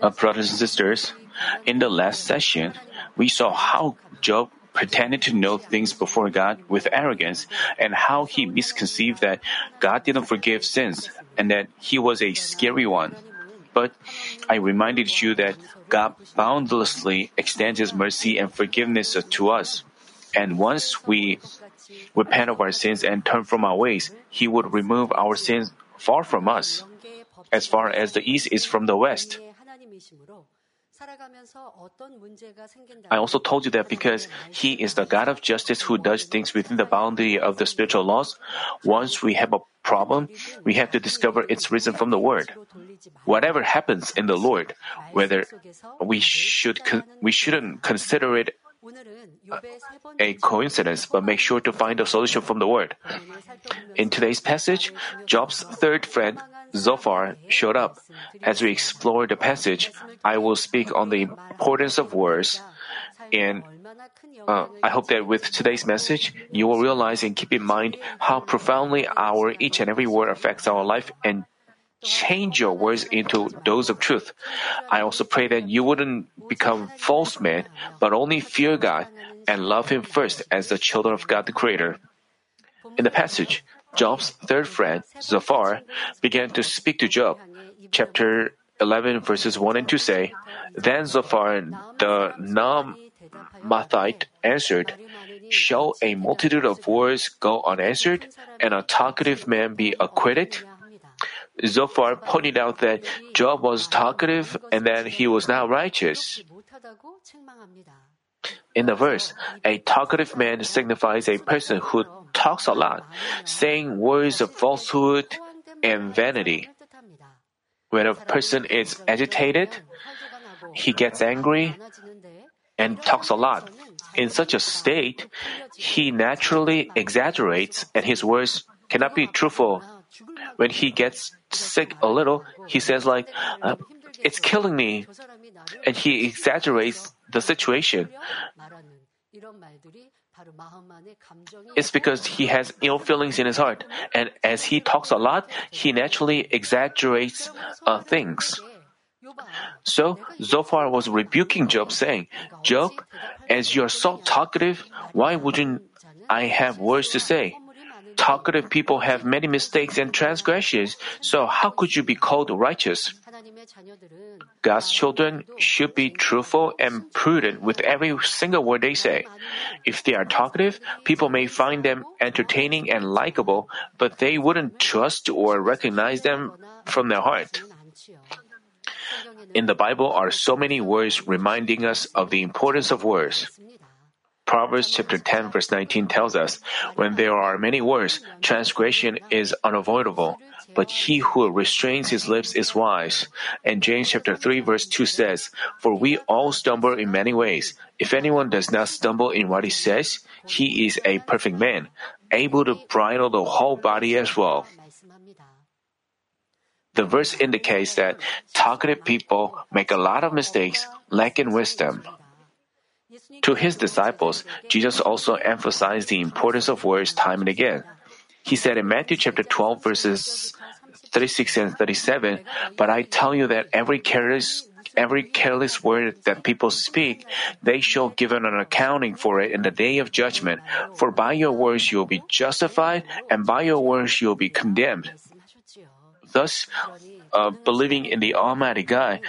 Uh, brothers and sisters, in the last session, we saw how Job pretended to know things before God with arrogance and how he misconceived that God didn't forgive sins and that he was a scary one. But I reminded you that God boundlessly extends his mercy and forgiveness to us. And once we repent of our sins and turn from our ways, he would remove our sins far from us, as far as the east is from the west. I also told you that because He is the God of justice who does things within the boundary of the spiritual laws, once we have a problem, we have to discover its reason from the Word. Whatever happens in the Lord, whether we should con- we shouldn't consider it a coincidence, but make sure to find a solution from the Word. In today's passage, Job's third friend Zophar showed up. As we explore the passage, I will speak on the importance of words. And uh, I hope that with today's message, you will realize and keep in mind how profoundly our each and every word affects our life and change your words into those of truth. I also pray that you wouldn't become false men, but only fear God and love Him first as the children of God the Creator. In the passage, Job's third friend, Zophar, began to speak to Job. Chapter 11, verses 1 and 2 say, Then Zophar the Naamathite answered, Shall a multitude of words go unanswered, and a talkative man be acquitted? Zophar pointed out that Job was talkative and that he was not righteous. In the verse, a talkative man signifies a person who talks a lot, saying words of falsehood and vanity. When a person is agitated, he gets angry and talks a lot. In such a state, he naturally exaggerates and his words cannot be truthful. When he gets sick a little, he says like, uh, it's killing me. And he exaggerates the situation. It's because he has ill feelings in his heart, and as he talks a lot, he naturally exaggerates uh, things. So Zophar was rebuking Job, saying, Job, as you are so talkative, why wouldn't I have words to say? Talkative people have many mistakes and transgressions, so how could you be called righteous? God's children should be truthful and prudent with every single word they say. If they are talkative, people may find them entertaining and likable, but they wouldn't trust or recognize them from their heart. In the Bible are so many words reminding us of the importance of words. Proverbs chapter 10 verse 19 tells us, when there are many words, transgression is unavoidable but he who restrains his lips is wise. And James chapter 3 verse 2 says, For we all stumble in many ways. If anyone does not stumble in what he says, he is a perfect man, able to bridle the whole body as well. The verse indicates that talkative people make a lot of mistakes, lacking wisdom. To his disciples, Jesus also emphasized the importance of words time and again. He said in Matthew chapter 12 verses 36 and 37, but I tell you that every careless every careless word that people speak, they shall give an accounting for it in the day of judgment. For by your words you will be justified, and by your words you will be condemned. Thus, uh, believing in the Almighty God,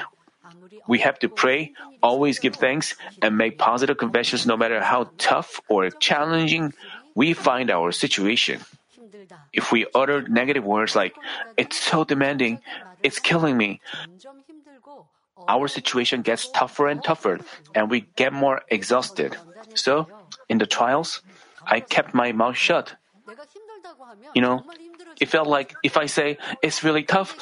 we have to pray, always give thanks, and make positive confessions no matter how tough or challenging we find our situation. If we utter negative words like, it's so demanding, it's killing me, our situation gets tougher and tougher, and we get more exhausted. So, in the trials, I kept my mouth shut. You know, it felt like if I say it's really tough,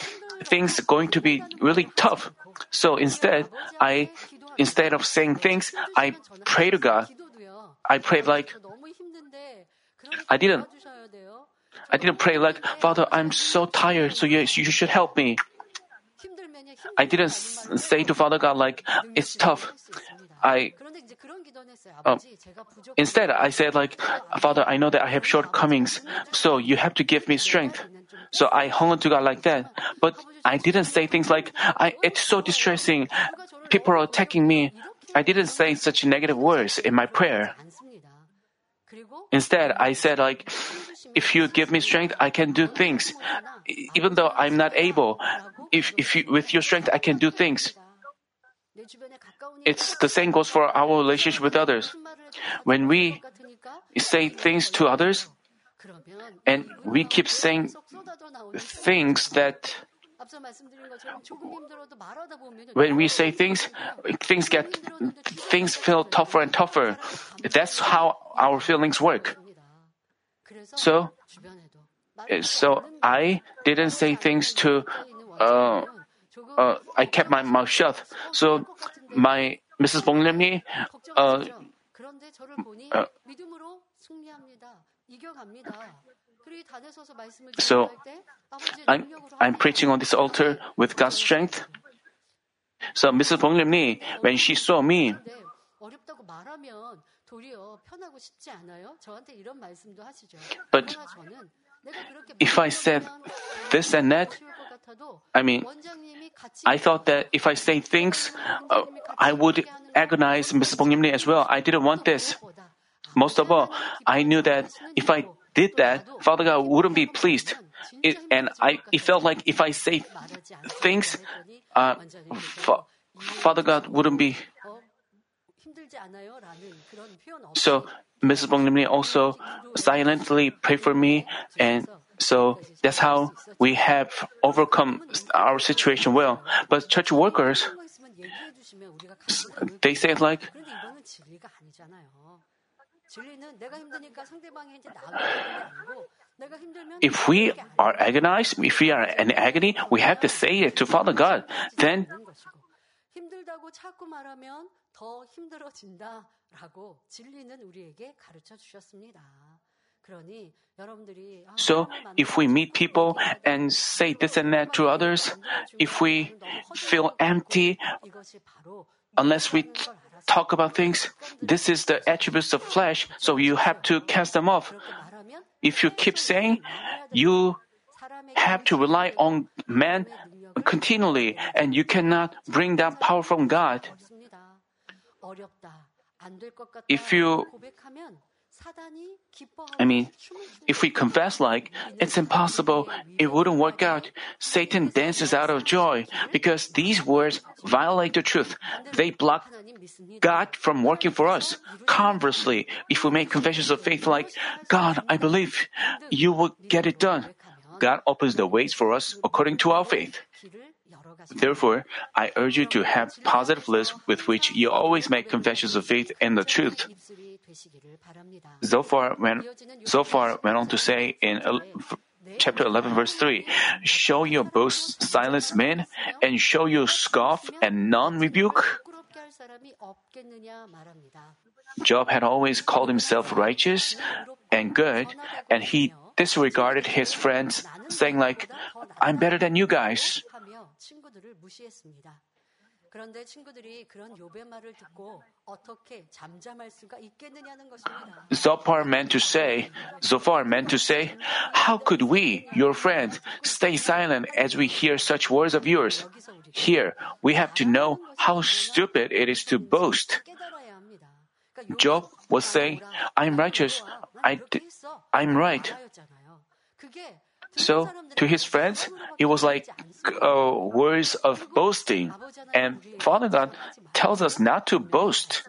things are going to be really tough. So instead, I, instead of saying things, I pray to God. I prayed like, I didn't I didn't pray like, Father, I'm so tired, so you, you should help me. I didn't say to Father God like, it's tough. I um, instead I said like, Father, I know that I have shortcomings, so you have to give me strength. So I hung on to God like that. But I didn't say things like, I, it's so distressing. People are attacking me. I didn't say such negative words in my prayer. Instead, I said like, if you give me strength, I can do things. Even though I'm not able, if, if you, with your strength, I can do things. It's the same goes for our relationship with others. When we say things to others, and we keep saying things that when we say things, things get things feel tougher and tougher. That's how our feelings work. So, so I didn't say things to. Uh, uh, I kept my mouth shut. So, my Mrs. Bonglemni, uh, uh, so I'm, I'm preaching on this altar with God's strength. So Mrs. Bonglimni, when she saw me, but if I said this and that, I mean, I thought that if I say things, uh, I would agonize Mrs. Bonglimni as well. I didn't want this. Most of all, I knew that if I did that, Father God wouldn't be pleased. It, and I, it felt like if I say things, uh, fa- Father God wouldn't be. So Mrs. Bonglimni also silently prayed for me, and so that's how we have overcome our situation well. But church workers, they say it like, if we are agonized, if we are in agony, we have to say it to Father God. Then 힘들다고 자꾸 말하면 더 힘들어진다라고 진리는 우리에게 가르쳐 주셨습니다. So, if we meet people and say this and that to others, if we feel empty, unless we talk about things, this is the attributes of flesh, so you have to cast them off. If you keep saying, you have to rely on man continually, and you cannot bring that power from God. If you I mean, if we confess like it's impossible, it wouldn't work out, Satan dances out of joy because these words violate the truth. They block God from working for us. Conversely, if we make confessions of faith like, God, I believe you will get it done, God opens the ways for us according to our faith. Therefore, I urge you to have positive lips with which you always make confessions of faith and the truth. Zophar went, Zophar went on to say in chapter 11 verse 3, show your boast silence men and show your scoff and non rebuke. Job had always called himself righteous and good and he disregarded his friends saying like, I'm better than you guys. 그런데 친구들이 그런 욥의 말을 듣고 어떻게 잠잠할 수가 있겠느냐는 것입니다. Zophar meant to say, Zophar meant to say, how could we, your friends, stay silent as we hear such words of yours? Here, we have to know how stupid it is to boast. Job was saying, I'm righteous, I, I'm right. So, to his friends, it was like uh, words of boasting. And Father God tells us not to boast.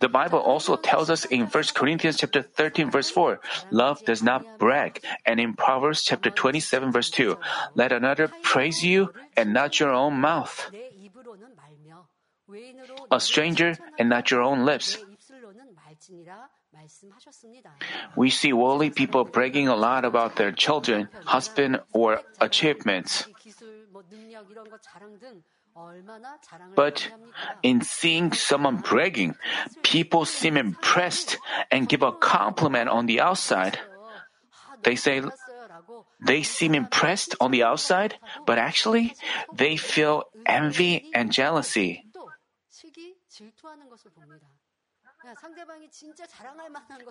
The Bible also tells us in 1 Corinthians chapter 13 verse 4, love does not brag. And in Proverbs chapter 27 verse 2, let another praise you and not your own mouth. A stranger and not your own lips. We see worldly people bragging a lot about their children, husband, or achievements. But in seeing someone bragging, people seem impressed and give a compliment on the outside. They say they seem impressed on the outside, but actually they feel envy and jealousy.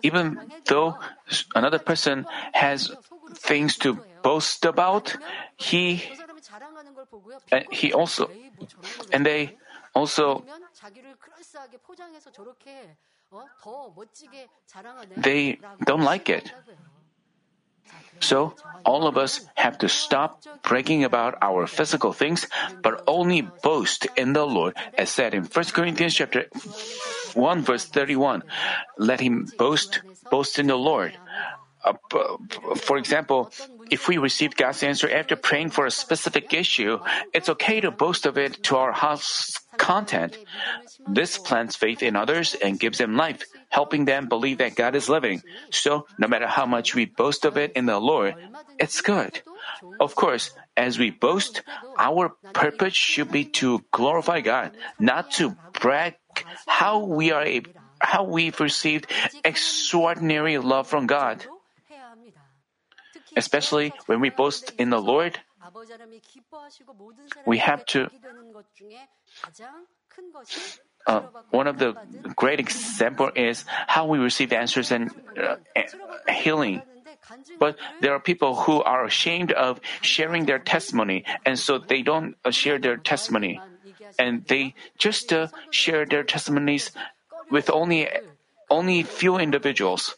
Even though another person has things to boast about, he and he also, and they also, they don't like it. So, all of us have to stop bragging about our physical things, but only boast in the Lord, as said in 1 Corinthians chapter 1 verse 31. Let him boast, boast in the Lord. Uh, for example, if we receive God's answer after praying for a specific issue, it's okay to boast of it to our house content. This plants faith in others and gives them life, helping them believe that God is living. So, no matter how much we boast of it in the Lord, it's good. Of course, as we boast, our purpose should be to glorify God, not to brag how we are a, how we've received extraordinary love from God especially when we boast in the Lord, we have to. Uh, one of the great example is how we receive answers and uh, healing. But there are people who are ashamed of sharing their testimony, and so they don't uh, share their testimony, and they just uh, share their testimonies with only only few individuals.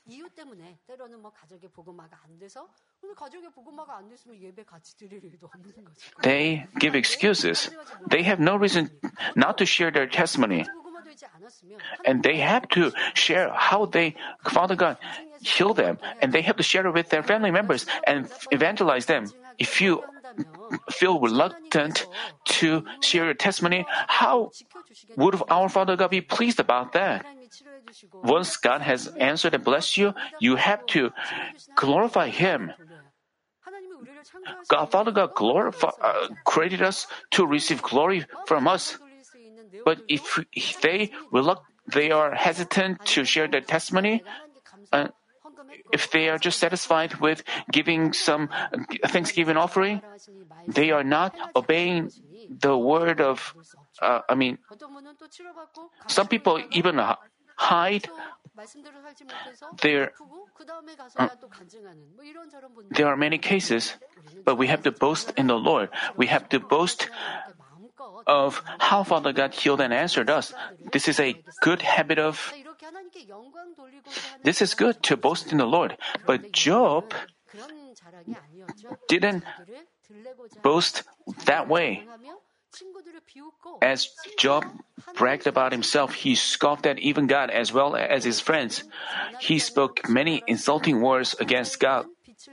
They give excuses. They have no reason not to share their testimony. And they have to share how they, Father God, heal them. And they have to share it with their family members and evangelize them. If you feel reluctant to share your testimony, how would our Father God be pleased about that? Once God has answered and blessed you, you have to glorify Him. God, Father God glorify, uh, created us to receive glory from us. But if, they reluct, they are hesitant to share their testimony, uh, if they are just satisfied with giving some Thanksgiving offering, they are not obeying the word of, uh, I mean, some people even hide their. Uh, there are many cases, but we have to boast in the Lord. We have to boast of how Father God healed and answered us. This is a good habit of. This is good to boast in the Lord. But Job didn't boast that way. As Job bragged about himself, he scoffed at even God as well as his friends. He spoke many insulting words against God,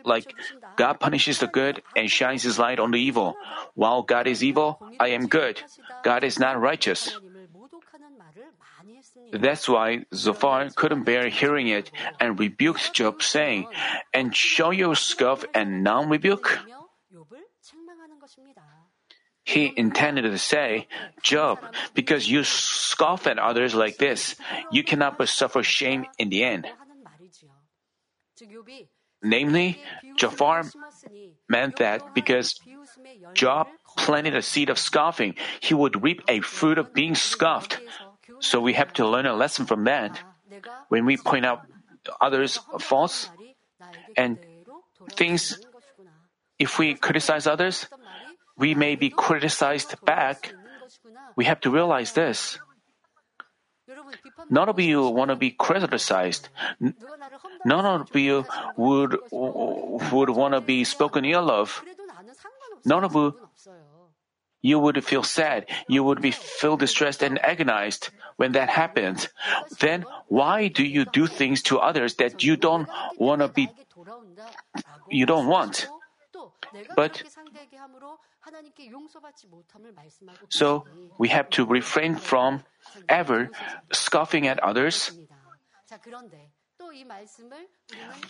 like, God punishes the good and shines his light on the evil. While God is evil, I am good. God is not righteous. That's why Zophar couldn't bear hearing it and rebuked Job, saying, And show your scoff and non rebuke? He intended to say, Job, because you scoff at others like this, you cannot but suffer shame in the end. Namely, Zophar meant that because Job planted a seed of scoffing, he would reap a fruit of being scoffed. So we have to learn a lesson from that. When we point out others' faults and things, if we criticize others, we may be criticized back, we have to realize this. None of you want to be criticized. None of you would would want to be spoken ill of. None of you you would feel sad. You would be feel distressed and agonized when that happens. Then why do you do things to others that you don't want to be you don't want? But so we have to refrain from ever scoffing at others.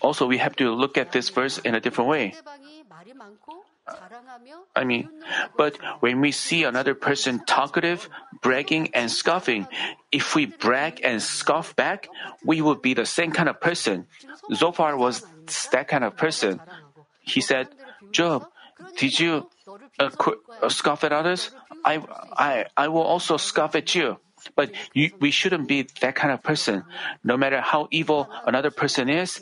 Also, we have to look at this verse in a different way. I mean, but when we see another person talkative, bragging, and scoffing, if we brag and scoff back, we would be the same kind of person. Zophar was that kind of person. He said, Job, did you uh, scoff at others? I, I, I will also scoff at you. But you, we shouldn't be that kind of person. No matter how evil another person is,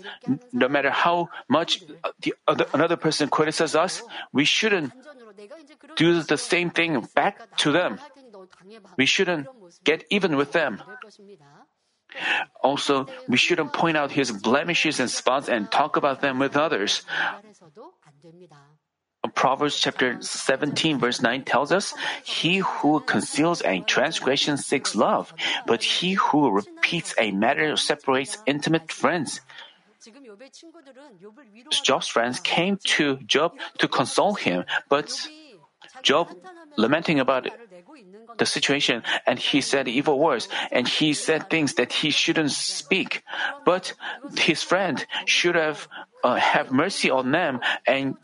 no matter how much the other, another person criticizes us, we shouldn't do the same thing back to them. We shouldn't get even with them. Also, we shouldn't point out his blemishes and spots and talk about them with others. Proverbs chapter 17 verse 9 tells us, He who conceals a transgression seeks love, but he who repeats a matter separates intimate friends. Job's friends came to Job to console him, but Job lamenting about the situation and he said evil words and he said things that he shouldn't speak. But his friend should have uh, have mercy on them and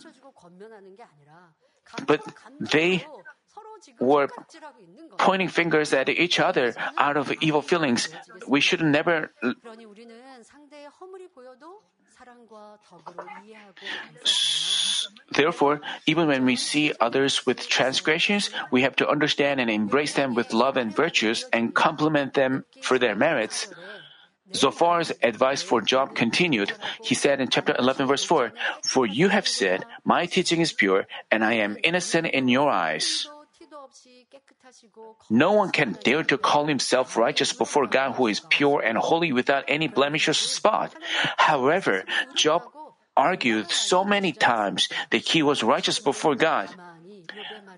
but they were pointing fingers at each other out of evil feelings. We should never. Therefore, even when we see others with transgressions, we have to understand and embrace them with love and virtues and compliment them for their merits. Zophar's advice for Job continued. He said in chapter 11, verse 4, For you have said, My teaching is pure, and I am innocent in your eyes. No one can dare to call himself righteous before God who is pure and holy without any blemish or spot. However, Job argued so many times that he was righteous before God.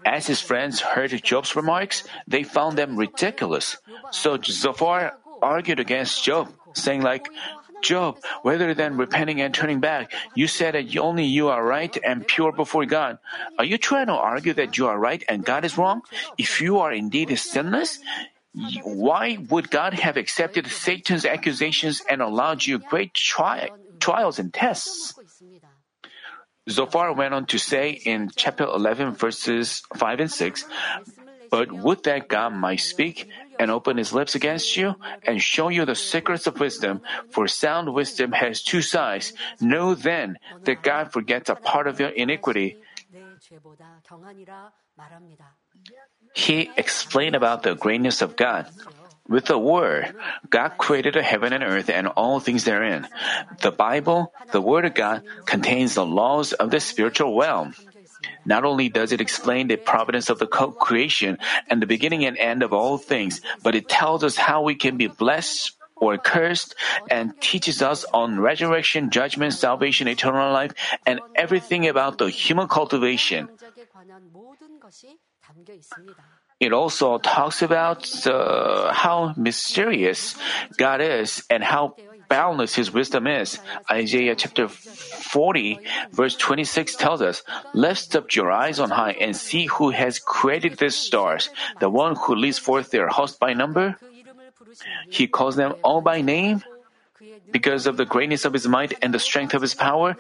As his friends heard Job's remarks, they found them ridiculous. So Zophar argued against Job, saying like, Job, rather than repenting and turning back, you said that only you are right and pure before God. Are you trying to argue that you are right and God is wrong? If you are indeed sinless, why would God have accepted Satan's accusations and allowed you great tri- trials and tests? Zophar went on to say in chapter 11, verses 5 and 6, But would that God might speak and open his lips against you and show you the secrets of wisdom, for sound wisdom has two sides. Know then that God forgets a part of your iniquity. He explained about the greatness of God. With the Word, God created the heaven and earth and all things therein. The Bible, the Word of God, contains the laws of the spiritual realm. Not only does it explain the providence of the creation and the beginning and end of all things, but it tells us how we can be blessed or cursed and teaches us on resurrection, judgment, salvation, eternal life, and everything about the human cultivation. It also talks about uh, how mysterious God is and how boundless his wisdom is. Isaiah chapter 40, verse 26 tells us, Lift up your eyes on high and see who has created these stars, the one who leads forth their host by number. He calls them all by name. Because of the greatness of his might and the strength of his power,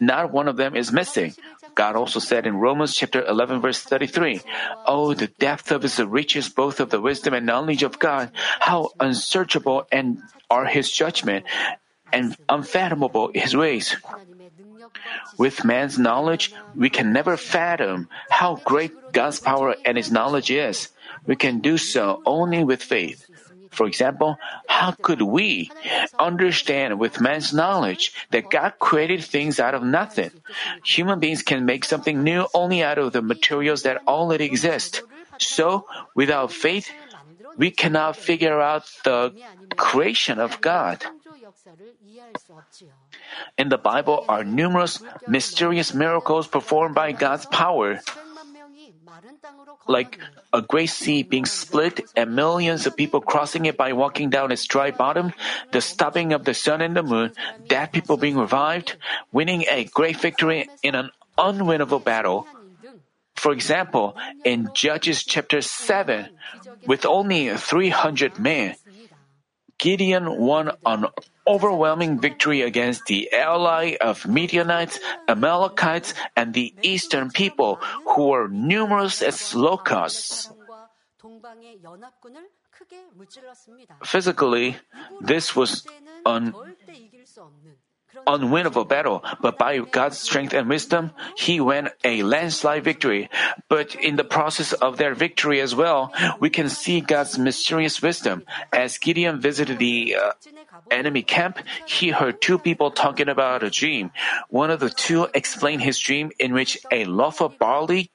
not one of them is missing. God also said in Romans chapter 11 verse 33, Oh, the depth of his riches, both of the wisdom and knowledge of God, how unsearchable and are his judgment and unfathomable his ways. With man's knowledge, we can never fathom how great God's power and his knowledge is. We can do so only with faith. For example, how could we understand with man's knowledge that God created things out of nothing? Human beings can make something new only out of the materials that already exist. So, without faith, we cannot figure out the creation of God. In the Bible are numerous mysterious miracles performed by God's power like a great sea being split and millions of people crossing it by walking down its dry bottom, the stopping of the sun and the moon, dead people being revived, winning a great victory in an unwinnable battle. For example, in Judges chapter 7, with only 300 men, Gideon won an overwhelming victory against the ally of Midianites, Amalekites, and the eastern people who were numerous as locusts. Physically, this was an unwinnable battle, but by God's strength and wisdom, he won a landslide victory. But in the process of their victory as well, we can see God's mysterious wisdom. As Gideon visited the uh, enemy camp, he heard two people talking about a dream. One of the two explained his dream in which a loaf of barley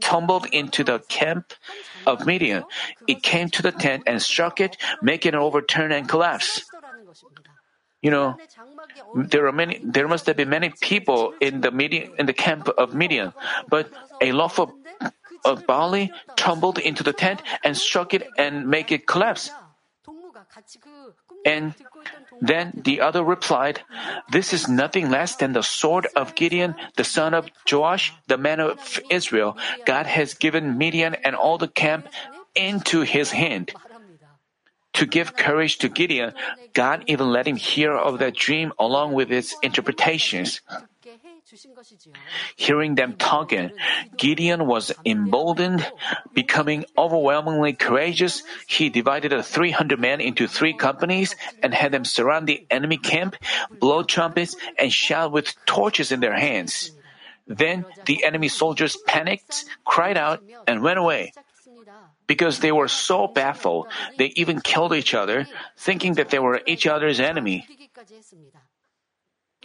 tumbled into the camp of Midian. It came to the tent and struck it, making it overturn and collapse. You know, there are many. There must have been many people in the Midian, in the camp of Midian, but a loaf of, of barley tumbled into the tent and struck it and make it collapse. And then the other replied, This is nothing less than the sword of Gideon, the son of Joash, the man of Israel. God has given Midian and all the camp into his hand. To give courage to Gideon, God even let him hear of that dream along with its interpretations. Hearing them talking, Gideon was emboldened, becoming overwhelmingly courageous. He divided the 300 men into three companies and had them surround the enemy camp, blow trumpets, and shout with torches in their hands. Then the enemy soldiers panicked, cried out, and went away. Because they were so baffled, they even killed each other, thinking that they were each other's enemy.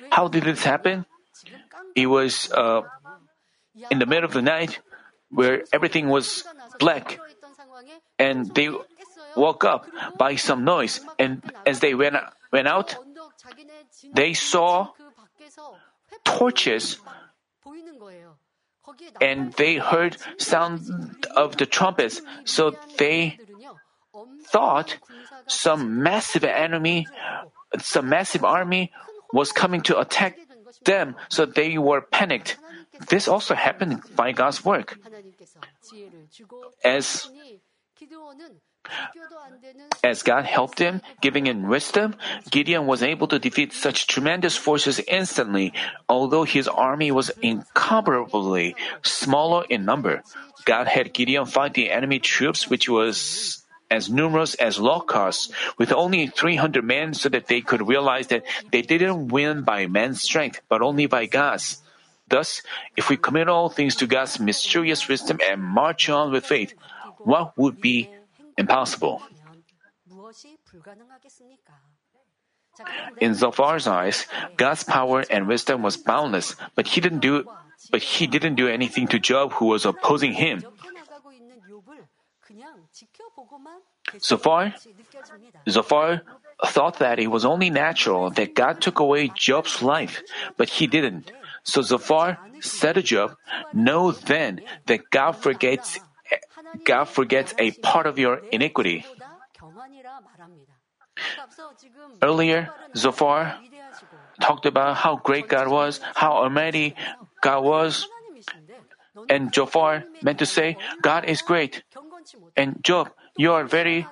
How did this happen? It was uh, in the middle of the night where everything was black, and they woke up by some noise. And as they went, went out, they saw torches and they heard sound of the trumpets. So they thought some massive enemy, some massive army was coming to attack them, so they were panicked. This also happened by God's work. As as God helped him, giving him wisdom, Gideon was able to defeat such tremendous forces instantly, although his army was incomparably smaller in number. God had Gideon fight the enemy troops, which was as numerous as locusts, with only 300 men so that they could realize that they didn't win by man's strength, but only by God's. Thus, if we commit all things to God's mysterious wisdom and march on with faith, what would be impossible? In Zophar's eyes, God's power and wisdom was boundless, but he didn't do but he didn't do anything to Job who was opposing him. Zophar, Zophar thought that it was only natural that God took away Job's life, but he didn't. So Zophar said to Job, Know then that God forgets God forgets a part of your iniquity. Earlier, Zophar talked about how great God was, how almighty God was, and Zophar meant to say, God is great. And Job, you are very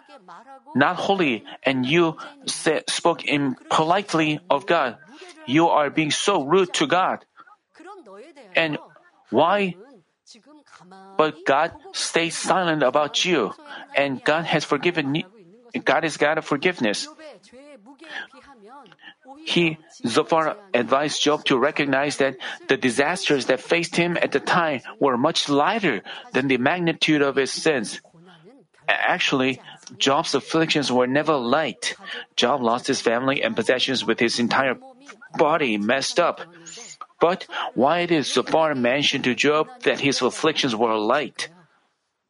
not holy, and you say, spoke impolitely of God. You are being so rude to God. And why? But God stays silent about you, and God has forgiven you. God is God of forgiveness. He, Zophar, advised Job to recognize that the disasters that faced him at the time were much lighter than the magnitude of his sins. Actually, Job's afflictions were never light. Job lost his family and possessions with his entire body messed up. But why did Zophar mention to Job that his afflictions were light?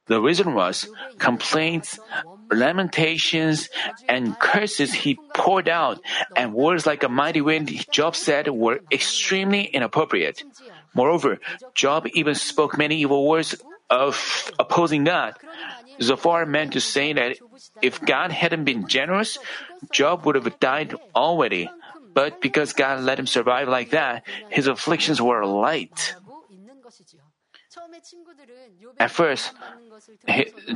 The reason was complaints, lamentations, and curses he poured out, and words like a mighty wind, Job said, were extremely inappropriate. Moreover, Job even spoke many evil words of opposing God. Zophar meant to say that if God hadn't been generous, Job would have died already. But because God let him survive like that, his afflictions were light. At first,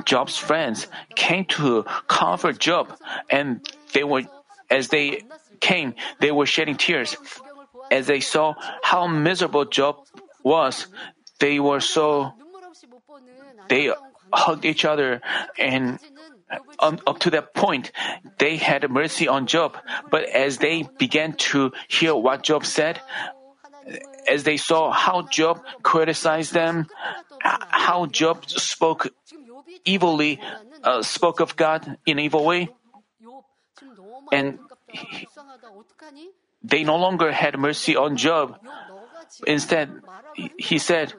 Job's friends came to comfort Job, and they were, as they came, they were shedding tears. As they saw how miserable Job was, they were so, they hugged each other and um, up to that point, they had mercy on Job. But as they began to hear what Job said, as they saw how Job criticized them, how Job spoke evilly, uh, spoke of God in an evil way, and he, they no longer had mercy on Job. Instead, he said,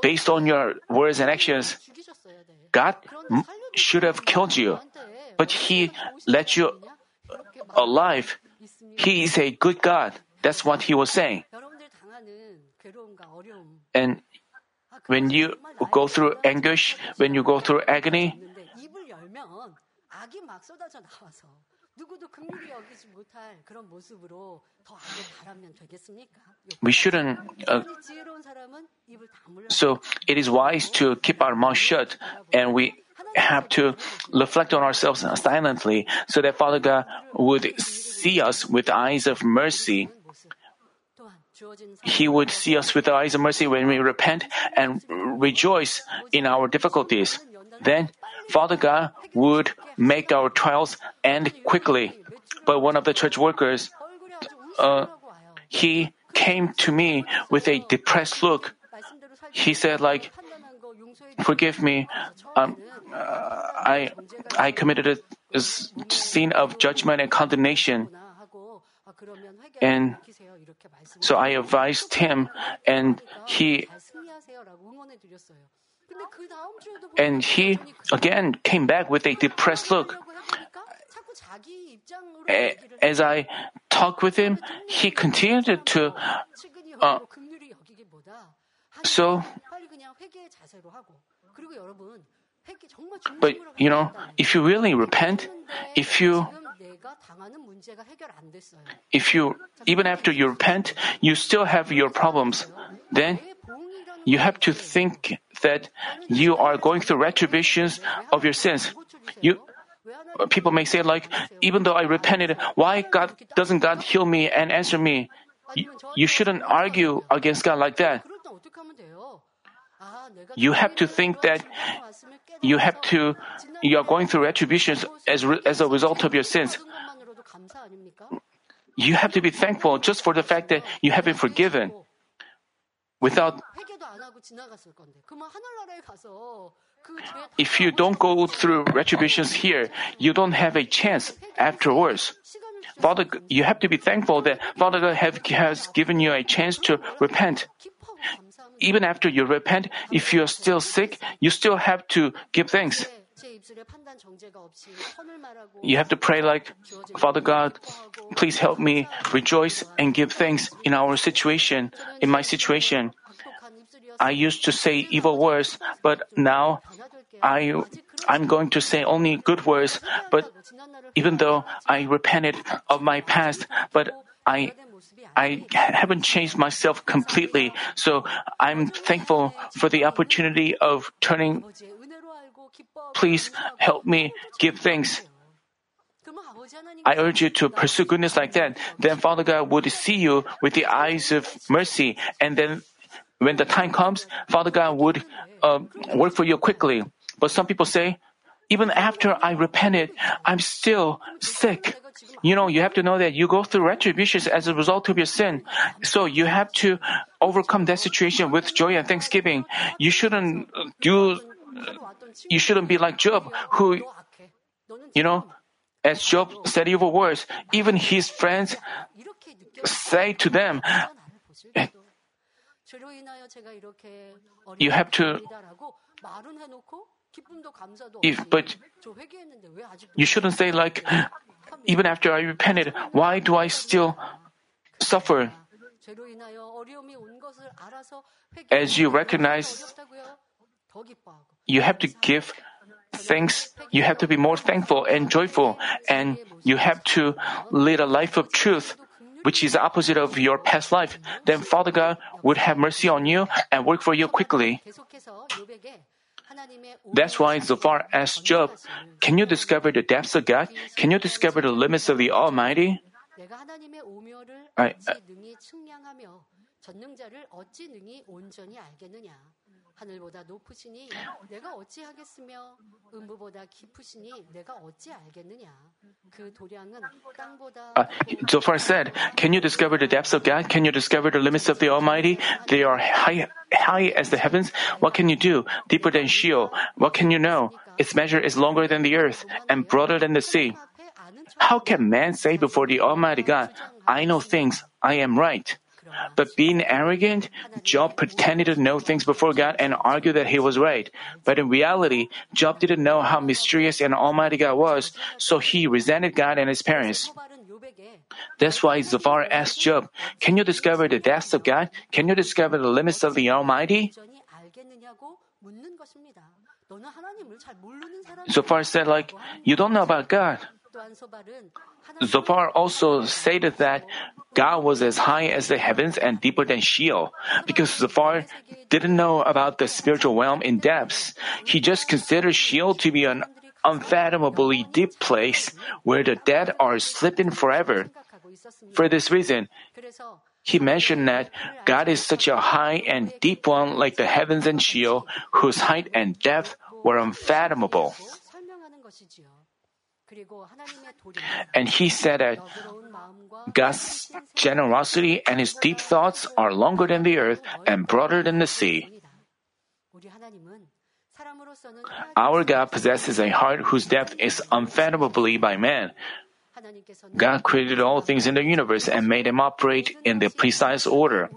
based on your words and actions, God should have killed you, but He let you alive. He is a good God. That's what He was saying. And when you go through anguish, when you go through agony, we shouldn't. Uh, so it is wise to keep our mouth shut, and we have to reflect on ourselves silently so that Father God would see us with eyes of mercy. He would see us with the eyes of mercy when we repent and rejoice in our difficulties. Then Father God would make our trials end quickly. But one of the church workers, uh, he came to me with a depressed look. He said, like, forgive me, um, uh, I, I committed a sin of judgment and condemnation. And so I advised him, and he and he again came back with a depressed look. As I talked with him, he continued to. Uh, so, but, you know, if you really repent, if you if you even after you repent, you still have your problems, then you have to think that you are going through retributions of your sins. You people may say like, even though I repented, why God doesn't God heal me and answer me? You, you shouldn't argue against God like that. You have to think that you have to, you are going through retributions as, as a result of your sins. You have to be thankful just for the fact that you have been forgiven. Without, if you don't go through retributions here, you don't have a chance afterwards. Father, you have to be thankful that Father God have, has given you a chance to repent even after you repent, if you're still sick, you still have to give thanks. You have to pray like, Father God, please help me rejoice and give thanks in our situation, in my situation. I used to say evil words, but now I, I'm going to say only good words. But even though I repented of my past, but I I haven't changed myself completely, so I'm thankful for the opportunity of turning. Please help me give thanks. I urge you to pursue goodness like that. Then Father God would see you with the eyes of mercy. And then when the time comes, Father God would uh, work for you quickly. But some people say, even after I repented, I'm still sick. You know, you have to know that you go through retributions as a result of your sin. So you have to overcome that situation with joy and thanksgiving. You shouldn't do, you shouldn't be like Job, who, you know, as Job said evil words, even his friends say to them, you have to if, but you shouldn't say, like, even after I repented, why do I still suffer? As you recognize, you have to give thanks, you have to be more thankful and joyful, and you have to lead a life of truth, which is the opposite of your past life. Then Father God would have mercy on you and work for you quickly. That's why, Zophar as Job, can you discover the depths of God? Can you discover the limits of the Almighty? I, uh, 하늘보다 높으시니 내가 음부보다 깊으시니 내가 어찌 알겠느냐 그 도량은 땅보다 Zophar said, can you discover the depths of God? Can you discover the limits of the Almighty? They are high, high as the heavens. What can you do? Deeper than Sheol. What can you know? Its measure is longer than the earth and broader than the sea. How can man say before the Almighty God, I know things, I am right? But being arrogant, Job pretended to know things before God and argued that he was right. But in reality, Job didn't know how mysterious and almighty God was, so he resented God and his parents. That's why Zophar asked Job, Can you discover the depths of God? Can you discover the limits of the Almighty? Zophar said, like, you don't know about God. Zophar also stated that God was as high as the heavens and deeper than Sheol. Because Zophar didn't know about the spiritual realm in depths, he just considered Sheol to be an unfathomably deep place where the dead are sleeping forever. For this reason, he mentioned that God is such a high and deep one like the heavens and Sheol, whose height and depth were unfathomable. And he said that God's generosity and his deep thoughts are longer than the earth and broader than the sea. Our God possesses a heart whose depth is unfathomably by man. God created all things in the universe and made them operate in the precise order.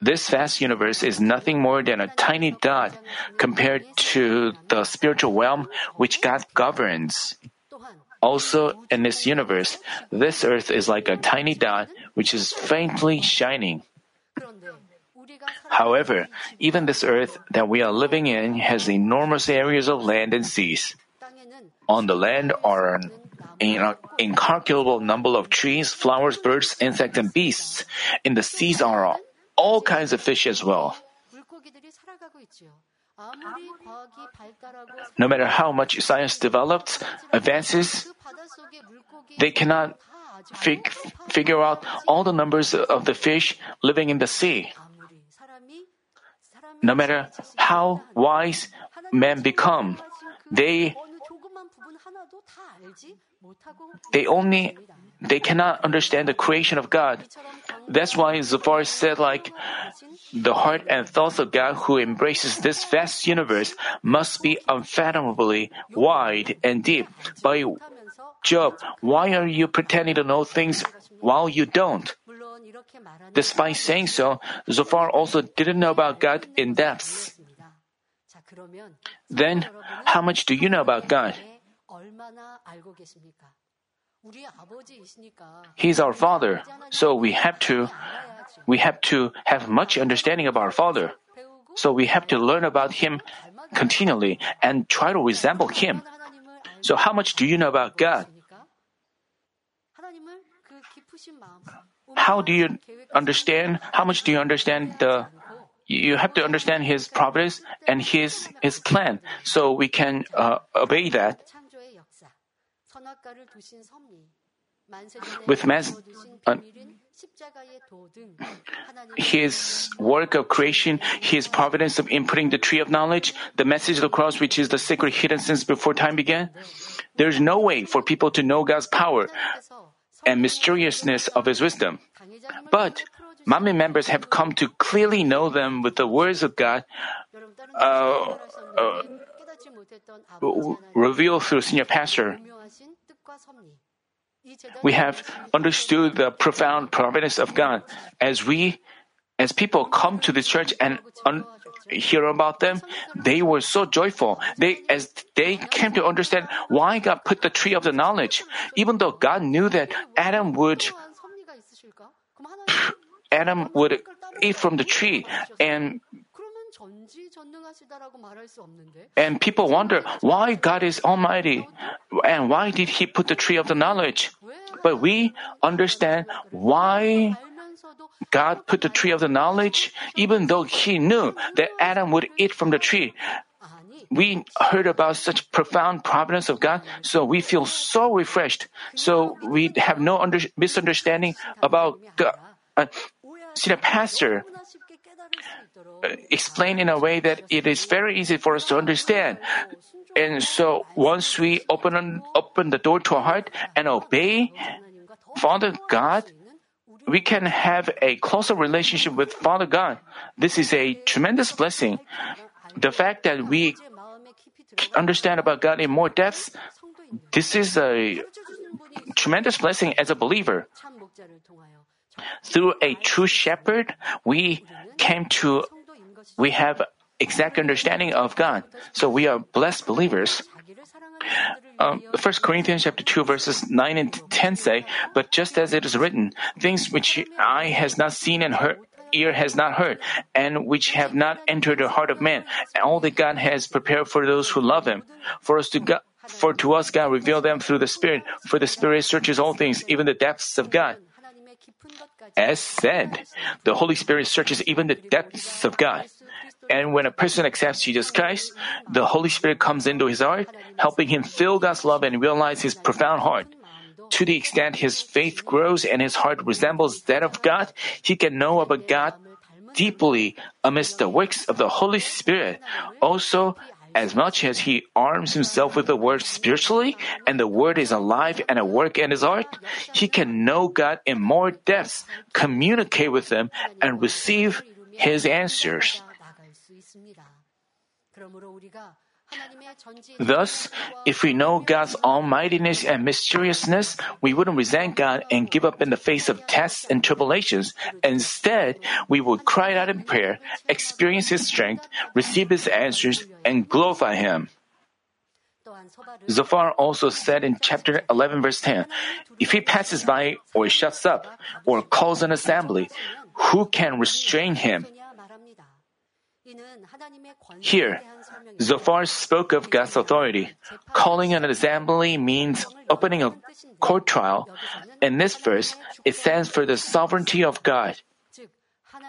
This vast universe is nothing more than a tiny dot compared to the spiritual realm which God governs. Also, in this universe, this earth is like a tiny dot which is faintly shining. However, even this earth that we are living in has enormous areas of land and seas. On the land are an incalculable number of trees, flowers, birds, insects, and beasts. In the seas are all kinds of fish as well. No matter how much science develops, advances, they cannot fig- figure out all the numbers of the fish living in the sea. No matter how wise men become, they they only they cannot understand the creation of God. That's why Zophar said, like, the heart and thoughts of God who embraces this vast universe must be unfathomably wide and deep. By Job, why are you pretending to know things while you don't? Despite saying so, Zophar also didn't know about God in depth. Then, how much do you know about God? He's our father, so we have to we have to have much understanding of our father. So we have to learn about him continually and try to resemble him. So how much do you know about God? How do you understand? How much do you understand the you have to understand his providence and his his plan so we can uh, obey that with mass, uh, his work of creation, his providence of inputting the tree of knowledge, the message of the cross, which is the secret hidden since before time began. There's no way for people to know God's power and mysteriousness of his wisdom. But Manmin members have come to clearly know them with the words of God. Uh, uh, revealed through senior pastor we have understood the profound providence of God as we as people come to the church and un- hear about them, they were so joyful. They, as they came to understand why God put the tree of the knowledge, even though God knew that Adam would, Adam would eat from the tree and and people wonder why God is Almighty and why did He put the tree of the knowledge? But we understand why God put the tree of the knowledge, even though He knew that Adam would eat from the tree. We heard about such profound providence of God, so we feel so refreshed. So we have no under- misunderstanding about God. Uh, see, the pastor Explain in a way that it is very easy for us to understand. And so once we open, on, open the door to our heart and obey Father God, we can have a closer relationship with Father God. This is a tremendous blessing. The fact that we understand about God in more depth, this is a tremendous blessing as a believer. Through a true shepherd, we came to we have exact understanding of God. So we are blessed believers. Um, 1 Corinthians chapter 2 verses 9 and 10 say, But just as it is written, things which eye has not seen and heard, ear has not heard, and which have not entered the heart of man, and all that God has prepared for those who love Him. For us to God, for to us God revealed them through the Spirit, for the Spirit searches all things, even the depths of God. As said, the Holy Spirit searches even the depths of God. And when a person accepts Jesus Christ, the Holy Spirit comes into his heart, helping him feel God's love and realize his profound heart. To the extent his faith grows and his heart resembles that of God, he can know about God deeply amidst the works of the Holy Spirit. Also, as much as he arms himself with the word spiritually and the word is alive and at work in his heart, he can know God in more depths, communicate with him, and receive his answers. Thus, if we know God's almightiness and mysteriousness, we wouldn't resent God and give up in the face of tests and tribulations. Instead, we would cry out in prayer, experience His strength, receive His answers, and glorify Him. Zophar also said in chapter 11, verse 10 If he passes by or shuts up or calls an assembly, who can restrain him? Here, Zophar spoke of God's authority. Calling an assembly means opening a court trial. In this verse, it stands for the sovereignty of God.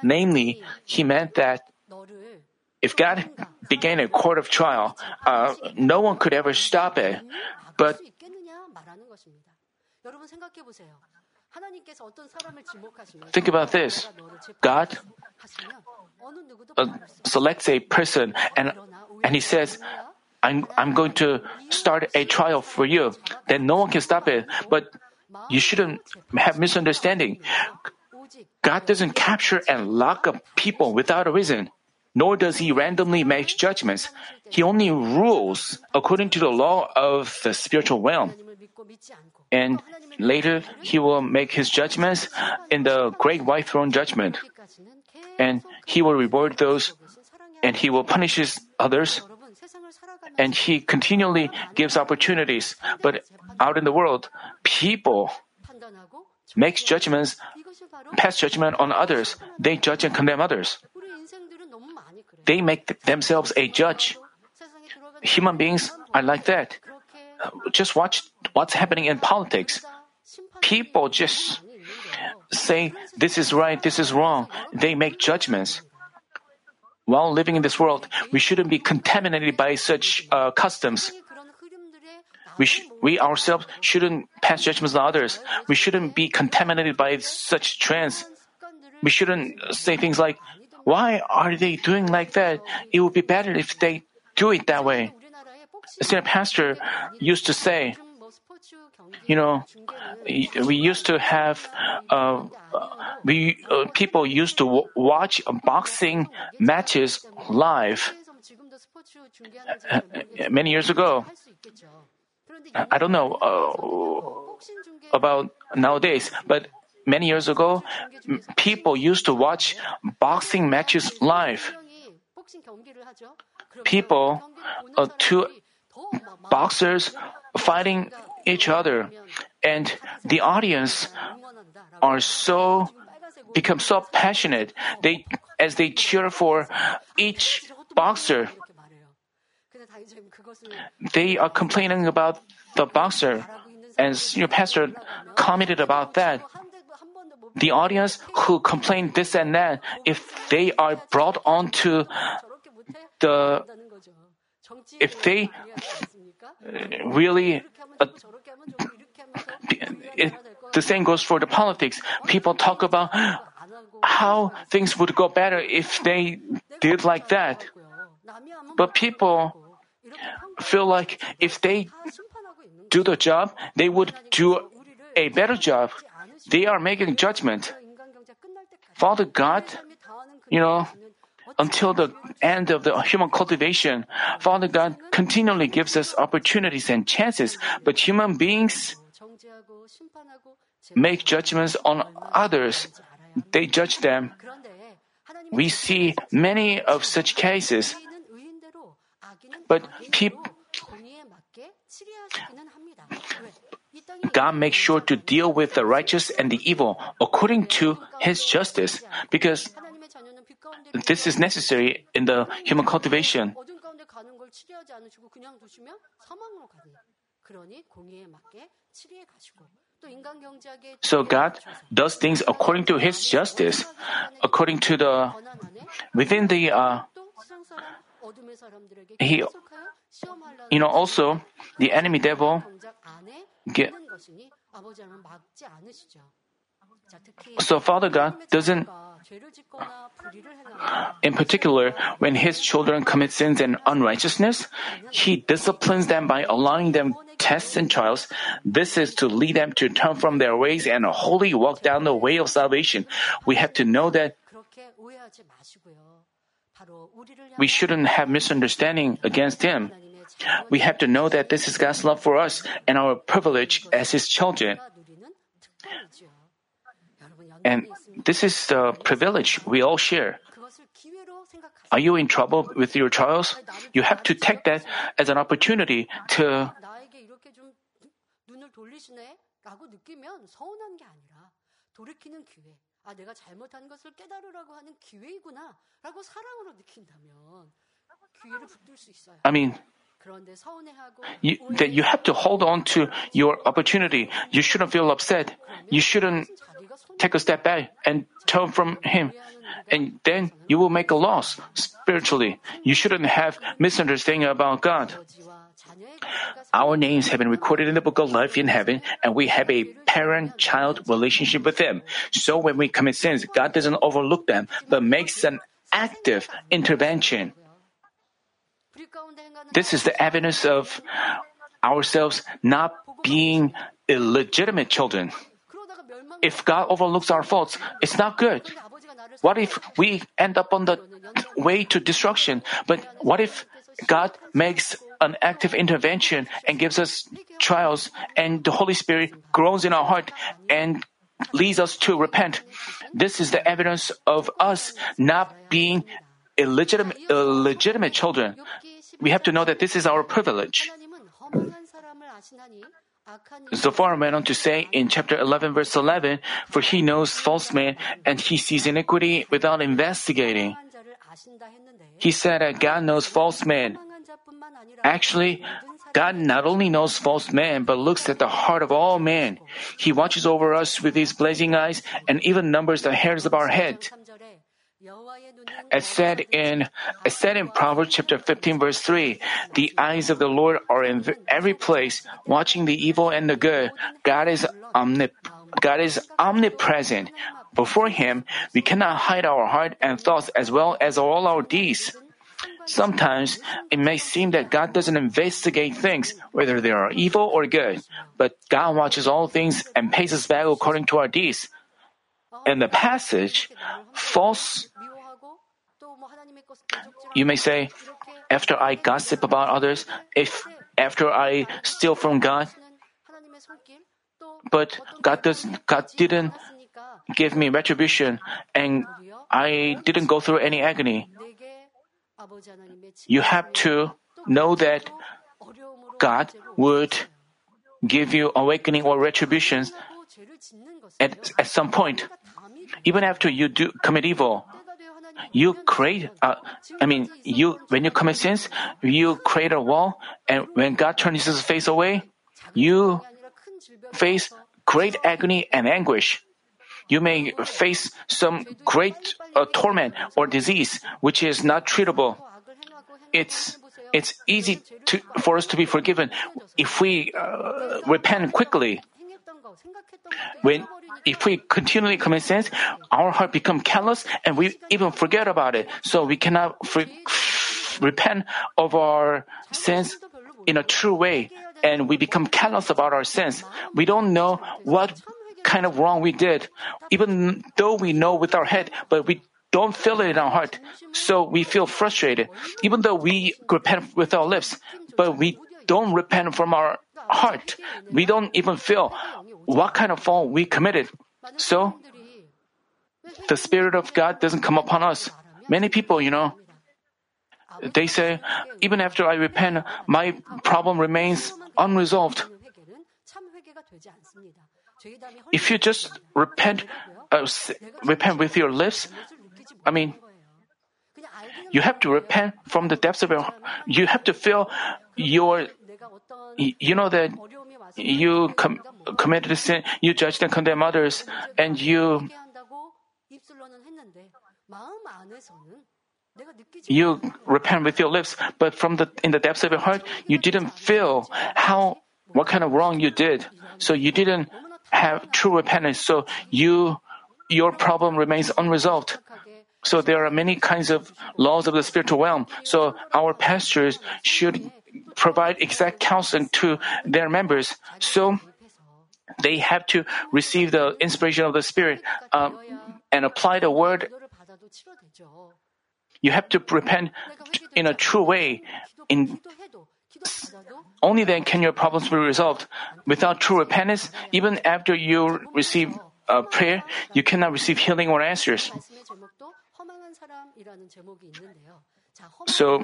Namely, he meant that if God began a court of trial, uh, no one could ever stop it. But think about this God uh, selects a person and, and he says, I'm, I'm going to start a trial for you. Then no one can stop it. But you shouldn't have misunderstanding. God doesn't capture and lock up people without a reason, nor does he randomly make judgments. He only rules according to the law of the spiritual realm. And later, he will make his judgments in the great white throne judgment. And he will reward those and he will punish his others. And he continually gives opportunities. But out in the world, people makes judgments, pass judgment on others. They judge and condemn others. They make themselves a judge. Human beings are like that. Just watch what's happening in politics. People just say this is right, this is wrong. They make judgments. While living in this world, we shouldn't be contaminated by such uh, customs. We, sh- we ourselves shouldn't pass judgments on others. We shouldn't be contaminated by such trends. We shouldn't say things like, why are they doing like that? It would be better if they do it that way. A senior pastor used to say, you know, we used to have, uh, we uh, people used to w- watch boxing matches live. Uh, many years ago, I don't know uh, about nowadays, but many years ago, people used to watch boxing matches live. People, uh, two boxers fighting each other, and the audience are so become so passionate. They as they cheer for each boxer. They are complaining about the boxer, and your pastor commented about that. The audience who complain this and that, if they are brought onto the, if they really uh, it, the same goes for the politics. People talk about how things would go better if they did like that. But people feel like if they do the job, they would do a better job. They are making judgment. Father God, you know, until the end of the human cultivation, Father God continually gives us opportunities and chances, but human beings make judgments on others. They judge them. We see many of such cases. But people, God makes sure to deal with the righteous and the evil according to His justice because this is necessary in the human cultivation. So God does things according to His justice, according to the within the uh, He, you know, also the enemy devil get. So Father God doesn't in particular, when his children commit sins and unrighteousness, he disciplines them by allowing them tests and trials. This is to lead them to turn from their ways and wholly walk down the way of salvation. We have to know that we shouldn't have misunderstanding against him. We have to know that this is God's love for us and our privilege as his children. And this is the privilege we all share. Are you in trouble with your trials? You have to take that as an opportunity to I mean, you, that you have to hold on to your opportunity. You shouldn't feel upset. You shouldn't take a step back and turn from Him. And then you will make a loss spiritually. You shouldn't have misunderstanding about God. Our names have been recorded in the book of life in heaven, and we have a parent child relationship with Him. So when we commit sins, God doesn't overlook them, but makes an active intervention. This is the evidence of ourselves not being illegitimate children. If God overlooks our faults, it's not good. What if we end up on the way to destruction? But what if God makes an active intervention and gives us trials and the Holy Spirit grows in our heart and leads us to repent? This is the evidence of us not being illegitimate, illegitimate children. We have to know that this is our privilege. Zophar went on to say in chapter 11, verse 11, For he knows false men and he sees iniquity without investigating. He said that God knows false men. Actually, God not only knows false men, but looks at the heart of all men. He watches over us with his blazing eyes and even numbers the hairs of our head. As said in as said in Proverbs chapter 15 verse 3, the eyes of the Lord are in every place, watching the evil and the good. God is omnip- God is omnipresent. Before him, we cannot hide our heart and thoughts as well as all our deeds. Sometimes it may seem that God doesn't investigate things, whether they are evil or good, but God watches all things and pays us back according to our deeds. In the passage, false you may say, after I gossip about others, if after I steal from God, but God does God didn't give me retribution and I didn't go through any agony. You have to know that God would give you awakening or retributions at, at some point. Even after you do commit evil, you create, uh, I mean, you, when you commit sins, you create a wall, and when God turns his face away, you face great agony and anguish. You may face some great uh, torment or disease, which is not treatable. It's it's easy to, for us to be forgiven if we uh, repent quickly. When if we continually commit sins, our heart become callous and we even forget about it. So we cannot free, repent of our sins in a true way and we become callous about our sins. We don't know what kind of wrong we did, even though we know with our head, but we don't feel it in our heart. So we feel frustrated, even though we repent with our lips, but we don't repent from our heart. We don't even feel what kind of fault we committed. So, the Spirit of God doesn't come upon us. Many people, you know, they say, even after I repent, my problem remains unresolved. If you just repent, uh, repent with your lips, I mean, you have to repent from the depths of your You have to feel your, you know that you com- committed sin, you judged and condemned others, and you you repent with your lips, but from the in the depths of your heart, you didn't feel how what kind of wrong you did. So you didn't have true repentance. So you your problem remains unresolved. So there are many kinds of laws of the spiritual realm. So our pastors should provide exact counseling to their members. So they have to receive the inspiration of the Spirit uh, and apply the word you have to repent in a true way. In only then can your problems be resolved. Without true repentance, even after you receive a prayer, you cannot receive healing or answers. So,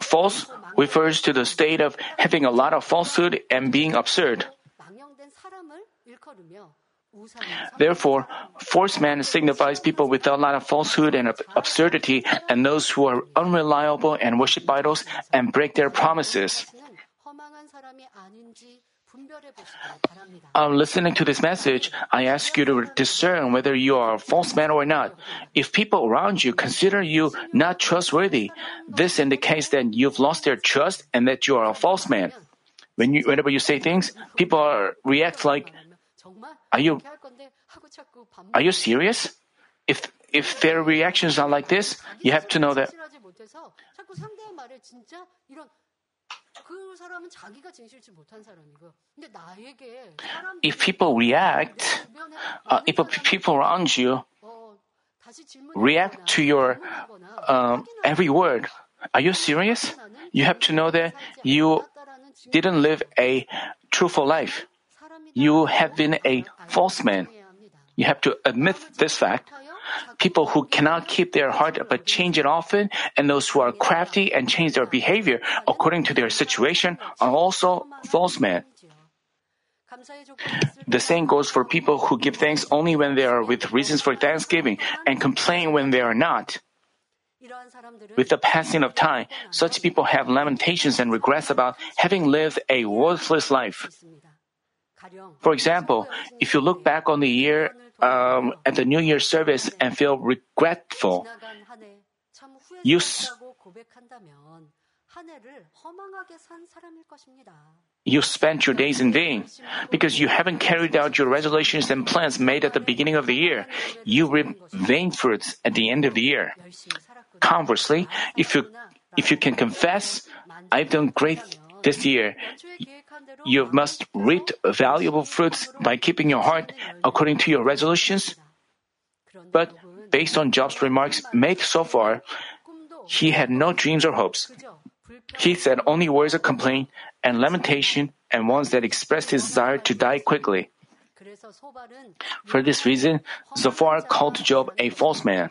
false refers to the state of having a lot of falsehood and being absurd. Therefore, false man signifies people with a lot of falsehood and absurdity and those who are unreliable and worship idols and break their promises. Uh, listening to this message, I ask you to discern whether you are a false man or not. If people around you consider you not trustworthy, this indicates that you've lost their trust and that you are a false man. When you, whenever you say things, people are, react like, are you, are you serious? If, if their reactions are like this, you have to know that if people react, uh, if people around you react to your uh, every word, are you serious? You have to know that you didn't live a truthful life you have been a false man. You have to admit this fact. People who cannot keep their heart but change it often, and those who are crafty and change their behavior according to their situation are also false men. The same goes for people who give thanks only when they are with reasons for thanksgiving and complain when they are not. With the passing of time, such people have lamentations and regrets about having lived a worthless life. For example, if you look back on the year um, at the New Year service and feel regretful, you, you spent your days in vain because you haven't carried out your resolutions and plans made at the beginning of the year. You reap vain fruits at the end of the year. Conversely, if you if you can confess, I've done great this year, you must reap valuable fruits by keeping your heart according to your resolutions. But based on Job's remarks made so far, he had no dreams or hopes. He said only words of complaint and lamentation and ones that expressed his desire to die quickly. For this reason, Zophar called Job a false man.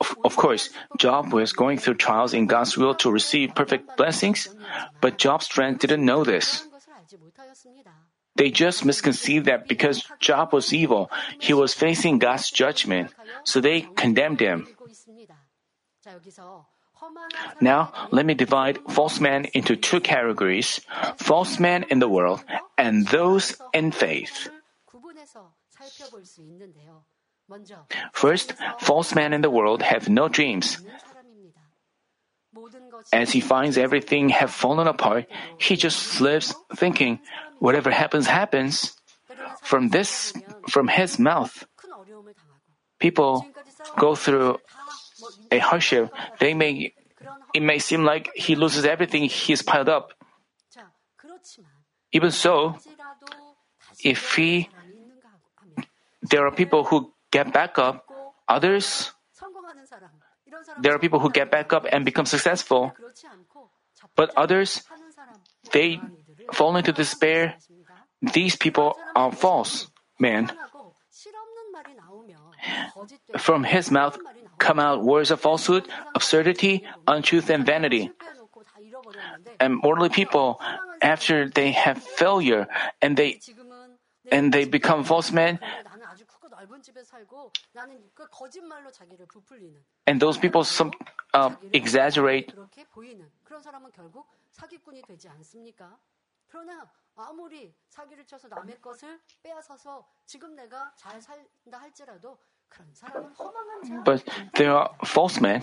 Of, of, course, Job was going through trials in God's will to receive perfect blessings, but Job's friends didn't know this. They just misconceived that because Job was evil, he was facing God's judgment, so they condemned him. Now, let me divide false men into two categories false men in the world and those in faith. First, false men in the world have no dreams. As he finds everything have fallen apart, he just lives thinking, whatever happens, happens. From this, from his mouth, people go through a hardship. They may, it may seem like he loses everything he's piled up. Even so, if he, there are people who get back up. Others, there are people who get back up and become successful. But others, they fall into despair. These people are false men. From his mouth come out words of falsehood, absurdity, untruth, and vanity. And mortal people, after they have failure and they and they become false men, and those people some uh, exaggerate. 그러나 아무리 사기를 쳐서 남의 것을 빼앗아서 지금 내가 잘 살다 할지라도 But there are false men.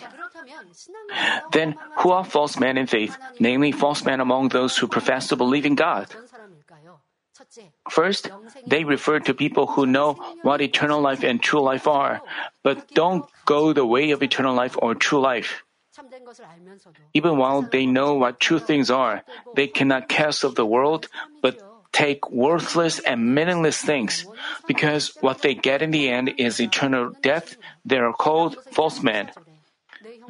Then who are false men in faith, namely false men among those who profess to believe in God? First, they refer to people who know what eternal life and true life are, but don't go the way of eternal life or true life. Even while they know what true things are, they cannot cast off the world, but take worthless and meaningless things. Because what they get in the end is eternal death, they are called false men.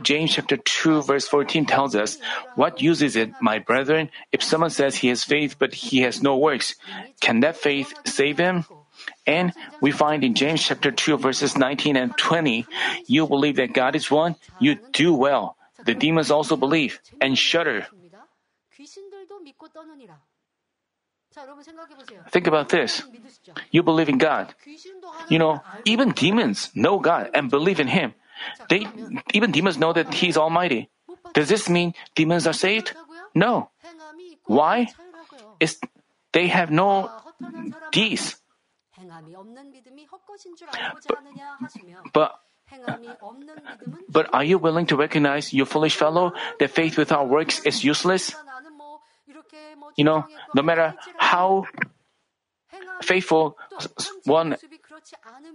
James chapter 2 verse 14 tells us, What use is it, my brethren, if someone says he has faith but he has no works? Can that faith save him? And we find in James chapter 2 verses 19 and 20, you believe that God is one, you do well. The demons also believe and shudder. Think about this. You believe in God. You know, even demons know God and believe in Him. They, even demons know that He's Almighty. Does this mean demons are saved? No. Why? It's, they have no deeds. But, but are you willing to recognize, you foolish fellow, that faith without works is useless? You know, no matter how faithful one,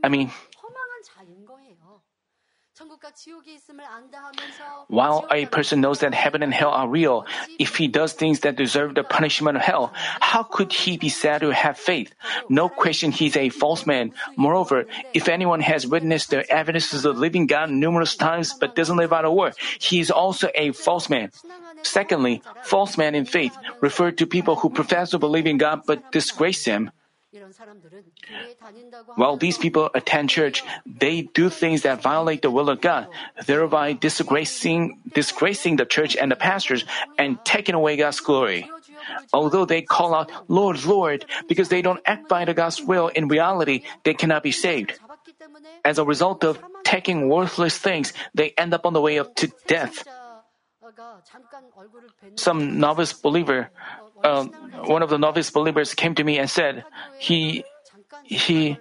I mean, while a person knows that heaven and hell are real, if he does things that deserve the punishment of hell, how could he be said to have faith? No question he's a false man. Moreover, if anyone has witnessed the evidences of the living God numerous times but doesn't live out a word, he is also a false man. Secondly, false men in faith refer to people who profess to believe in God but disgrace Him. While these people attend church, they do things that violate the will of God, thereby disgracing, disgracing the church and the pastors and taking away God's glory. Although they call out, Lord, Lord, because they don't act by the God's will, in reality, they cannot be saved. As a result of taking worthless things, they end up on the way of to death. Some novice believer, uh, one of the novice believers came to me and said, he, he,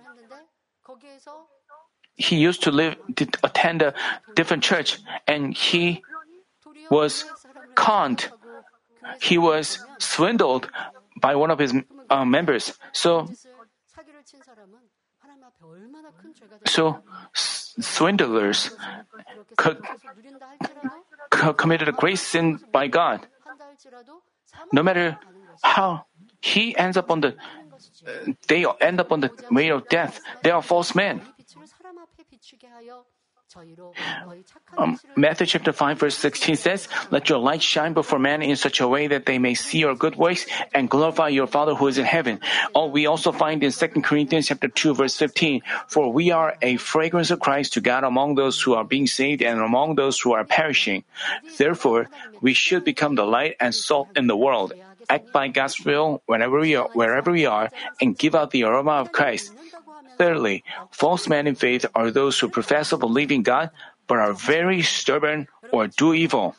he used to live, to attend a different church, and he was conned. He was swindled by one of his uh, members. So, so swindlers committed a great sin by God. No matter how he ends up on the, uh, they end up on the way of death. They are false men. Um, Matthew chapter 5 verse 16 says, Let your light shine before men in such a way that they may see your good works and glorify your Father who is in heaven. Oh, we also find in 2 Corinthians chapter 2 verse 15, For we are a fragrance of Christ to God among those who are being saved and among those who are perishing. Therefore, we should become the light and salt in the world, act by God's will whenever we are, wherever we are, and give out the aroma of Christ. Thirdly, false men in faith are those who profess to believe in God but are very stubborn or do evil.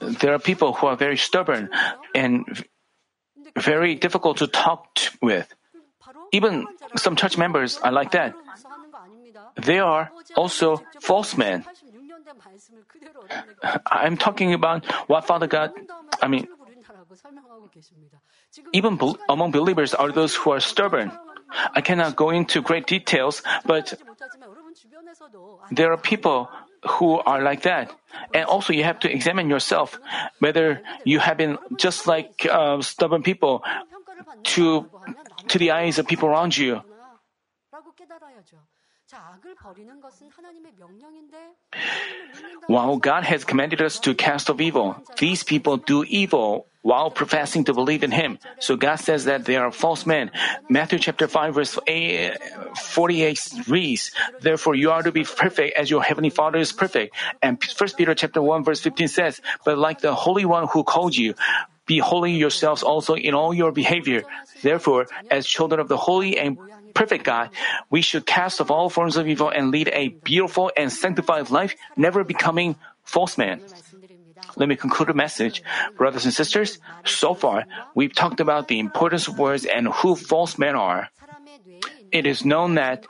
There are people who are very stubborn and very difficult to talk with. Even some church members are like that. They are also false men. I'm talking about what Father God, I mean, even among believers are those who are stubborn. I cannot go into great details, but there are people who are like that. And also, you have to examine yourself whether you have been just like uh, stubborn people to to the eyes of people around you. While God has commanded us to cast off evil, these people do evil while professing to believe in Him. So God says that they are false men. Matthew chapter 5 verse 48 reads, Therefore you are to be perfect as your heavenly Father is perfect. And 1 Peter chapter 1 verse 15 says, But like the Holy One who called you, be holy yourselves also in all your behavior. Therefore, as children of the holy and perfect God, we should cast off all forms of evil and lead a beautiful and sanctified life, never becoming false men. Let me conclude the message. Brothers and sisters, so far, we've talked about the importance of words and who false men are. It is known that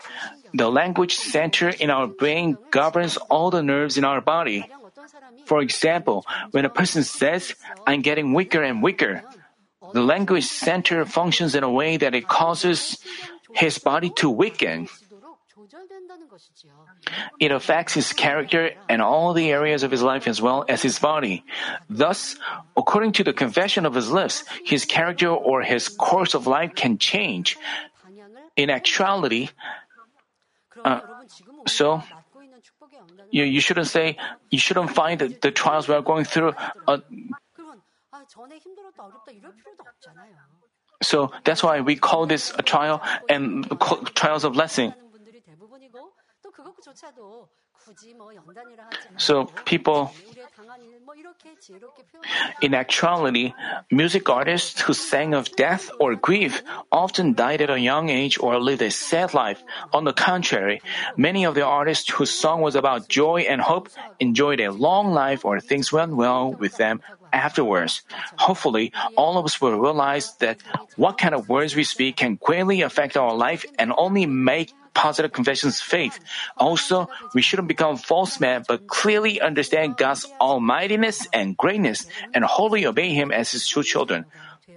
the language center in our brain governs all the nerves in our body. For example, when a person says, I'm getting weaker and weaker, the language center functions in a way that it causes his body to weaken. It affects his character and all the areas of his life as well as his body. Thus, according to the confession of his lips, his character or his course of life can change. In actuality, uh, so you, you shouldn't say, you shouldn't find the, the trials we are going through. Uh, so that's why we call this a trial and trials of blessing. So people, in actuality, music artists who sang of death or grief often died at a young age or lived a sad life. On the contrary, many of the artists whose song was about joy and hope enjoyed a long life or things went well with them afterwards. Hopefully, all of us will realize that what kind of words we speak can greatly affect our life and only make positive confessions faith. Also, we shouldn't become false men, but clearly understand God's almightiness and greatness and wholly obey Him as His true children.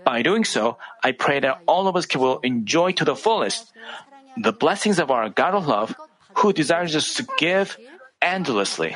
By doing so, I pray that all of us can will enjoy to the fullest the blessings of our God of love, who desires us to give endlessly.